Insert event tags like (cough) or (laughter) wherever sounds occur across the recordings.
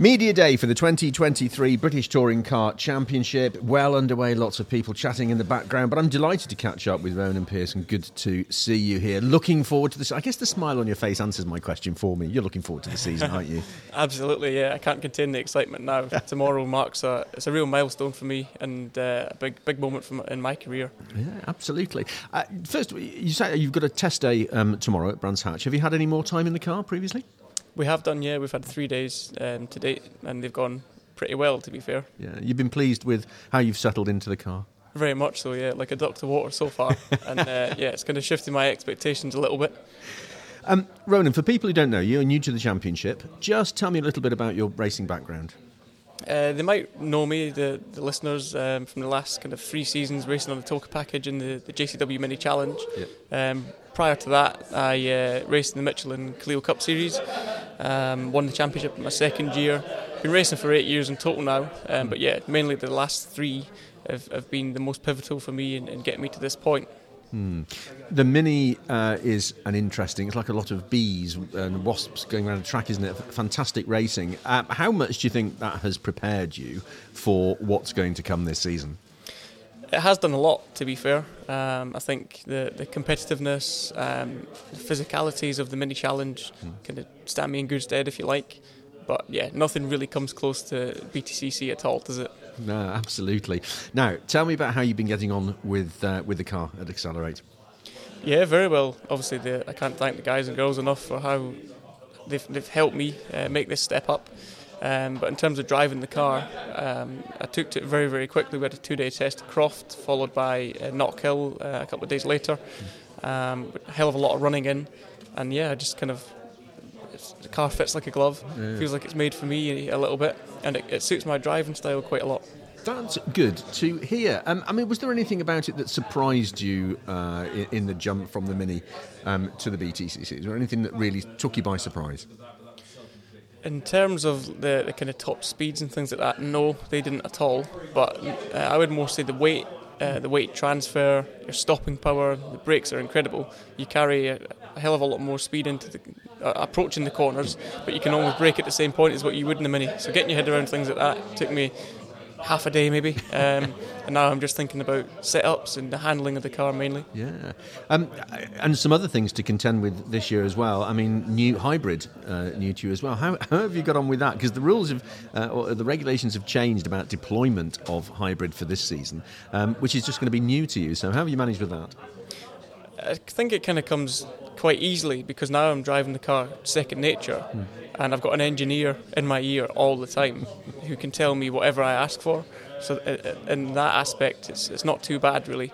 Media Day for the 2023 British Touring Car Championship. Well underway, lots of people chatting in the background, but I'm delighted to catch up with Ronan Pearson. Good to see you here. Looking forward to this. I guess the smile on your face answers my question for me. You're looking forward to the season, aren't you? (laughs) Absolutely, yeah. I can't contain the excitement now. (laughs) Tomorrow marks a it's a real milestone for me and uh, a big big moment from, in my career. Yeah, absolutely. Uh, first, you say you've got a test day um, tomorrow at Brands Hatch. Have you had any more time in the car previously? We have done, yeah. We've had three days um, to date, and they've gone pretty well, to be fair. Yeah, you've been pleased with how you've settled into the car. Very much so, yeah. Like a duck to water so far, (laughs) and uh, yeah, it's kind of shifted my expectations a little bit. Um, Ronan, for people who don't know, you're new to the championship. Just tell me a little bit about your racing background. Uh, they might know me, the, the listeners, um, from the last kind of three seasons racing on the TOCA package in the, the JCW Mini Challenge. Um, prior to that, I uh, raced in the Michelin Clio Cup Series, um, won the championship in my second year. Been racing for eight years in total now, um, but yeah, mainly the last three have, have been the most pivotal for me in, in getting me to this point. Hmm. The Mini uh, is an interesting, it's like a lot of bees and wasps going around the track, isn't it? Fantastic racing. Uh, how much do you think that has prepared you for what's going to come this season? It has done a lot, to be fair. Um, I think the, the competitiveness, um, the physicalities of the Mini Challenge hmm. kind of stand me in good stead, if you like. But yeah, nothing really comes close to BTCC at all, does it? No, absolutely. Now, tell me about how you've been getting on with uh, with the car at Excelr8. Yeah, very well. Obviously, the, I can't thank the guys and girls enough for how they've, they've helped me uh, make this step up. Um, but in terms of driving the car, um, I took to it very, very quickly. We had a two-day test at Croft, followed by uh, Knockhill uh, a couple of days later. Um, a hell of a lot of running in, and yeah, I just kind of the car fits like a glove. Yeah. Feels like it's made for me a little bit, and it, it suits my driving style quite a lot. That's good to hear. Um, I mean, was there anything about it that surprised you uh, in, in, the jump from the Mini um, to the BTCC? Is there anything that really took you by surprise? In terms of the, the, kind of top speeds and things like that, no, they didn't at all. But uh, I would more say the weight, uh, the weight transfer, your stopping power, the brakes are incredible. You carry a, a hell of a lot more speed into the uh, approaching the corners, but you can almost brake at the same point as what you would in the Mini. So getting your head around things like that took me half a day maybe. Um, and now I'm just thinking about setups and the handling of the car mainly. Yeah, um, and some other things to contend with this year as well. I mean, new hybrid, uh, new to you as well. How, (laughs) how, have you got on with that? Because the rules have, uh, or the regulations have changed about deployment of hybrid for this season, um, which is just going to be new to you. So how have you managed with that? I think it kind of comes quite easily because now I'm driving the car second nature. Hmm and I've got an engineer in my ear all the time who can tell me whatever I ask for. So uh, uh, in that aspect, it's, it's not too bad really.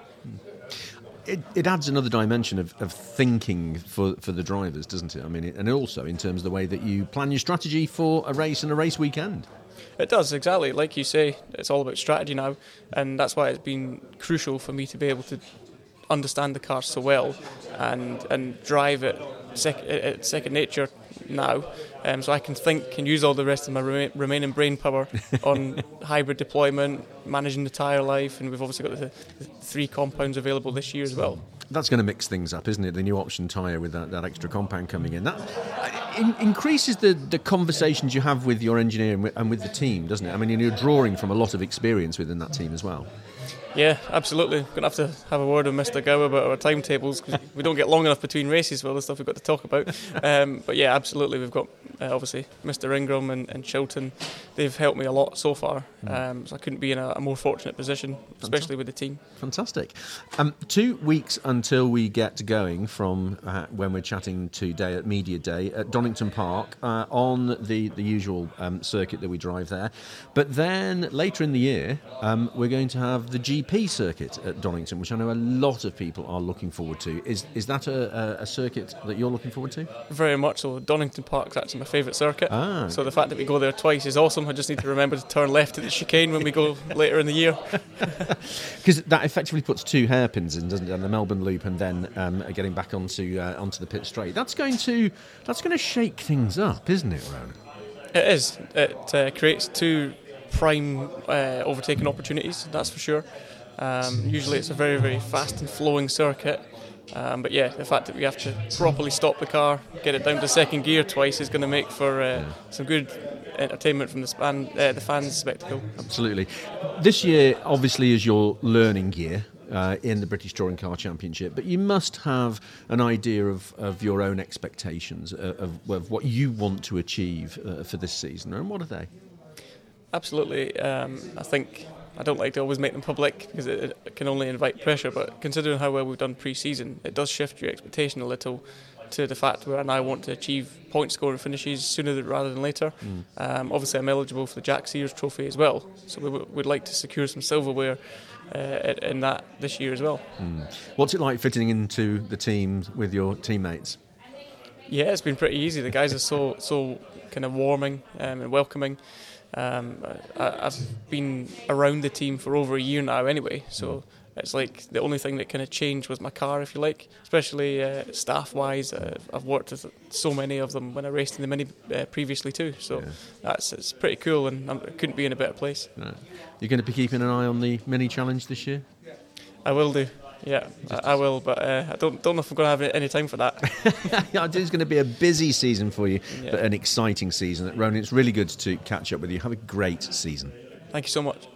It, it adds another dimension of, of thinking for, for the drivers, doesn't it? I mean, and also in terms of the way that you plan your strategy for a race and a race weekend. It does exactly, like you say. It's all about strategy now, and that's why it's been crucial for me to be able to understand the car so well and and drive it sec- second nature now, um, so I can think and use all the rest of my re- remaining brain power (laughs) on hybrid deployment, managing the tyre life, and we've obviously got the, the, three compounds available this year as well. That's going to mix things up, isn't it? The new option tyre with that, that extra compound coming in. That uh, in, increases the, the conversations you have with your engineer and with, and with the team, doesn't it? I mean, you're drawing from a lot of experience within that team as well. Yeah, absolutely. We're going to have to have a word with Mr. Gow about our timetables because we don't get long enough between races for all the stuff we've got to talk about. Um, but yeah, absolutely. We've got uh, obviously Mr. Ingram and, and Chilton. They've helped me a lot so far. Hmm. Um, so I couldn't be in a, a more fortunate position, especially with the team. Fantastic. Um, two weeks until we get going from uh, when we're chatting today at Media Day at Donington Park uh, on the, the usual um, circuit that we drive there. But then later in the year, um, we're going to have the GP GP circuit at Donington, which I know a lot of people are looking forward to. Is is that a, a circuit that you're looking forward to? Very much so. Donington Park is actually my favourite circuit. Ah. So the fact that we go there twice is awesome. I just need to remember to turn left at the chicane when we go (laughs) later in the year. (laughs) Because that effectively puts two hairpins in, doesn't it? And the Melbourne Loop, and then um, getting back onto uh, onto the pit straight. That's going to that's going to shake things up, isn't it, Ron? It is. It uh, creates two prime uh, overtaking opportunities. That's for sure. Um, usually it's a very, very fast and flowing circuit, Um, but yeah, the fact that we have to properly stop the car, get it down to second gear twice, is going to make for uh, some good entertainment from the span, uh, the fans' spectacle. Absolutely. This year, obviously, is your learning year. Uh, in the British Touring Car Championship, but you must have an idea of, of your own expectations uh, of, of what you want to achieve uh, for this season, and what are they? Absolutely. Um, I think I don't like to always make them public because it, it can only invite pressure. But considering how well we've done pre-season, it does shift your expectation a little to the fact where I now want to achieve point scoring finishes sooner rather than later. Mm. Um, obviously, I'm eligible for the Jack Sears Trophy as well, so we w- would like to secure some silverware uh, in that this year as well. Mm. What's it like fitting into the team with your teammates? Yeah, it's been pretty easy. The guys are so so kind of warming um, and welcoming. Um, I, have been around the team for over a year now, anyway. So it's like the only thing that kind of changed was my car, if you like, especially uh, staff-wise. Uh, I've worked with so many of them when I raced in the Mini uh, previously too. So yeah. that's it's pretty cool, and I couldn't be in a better place. Right. You're going to be keeping an eye on the Mini Challenge this year. I will do. Yeah, I, I, will, but uh, I don't don't know if I'm going to have any time for that. (laughs) Yeah it's going to be a busy season for you, yeah. but an exciting season. Ronan, it's really good to catch up with you. Have a great season. Thank you so much.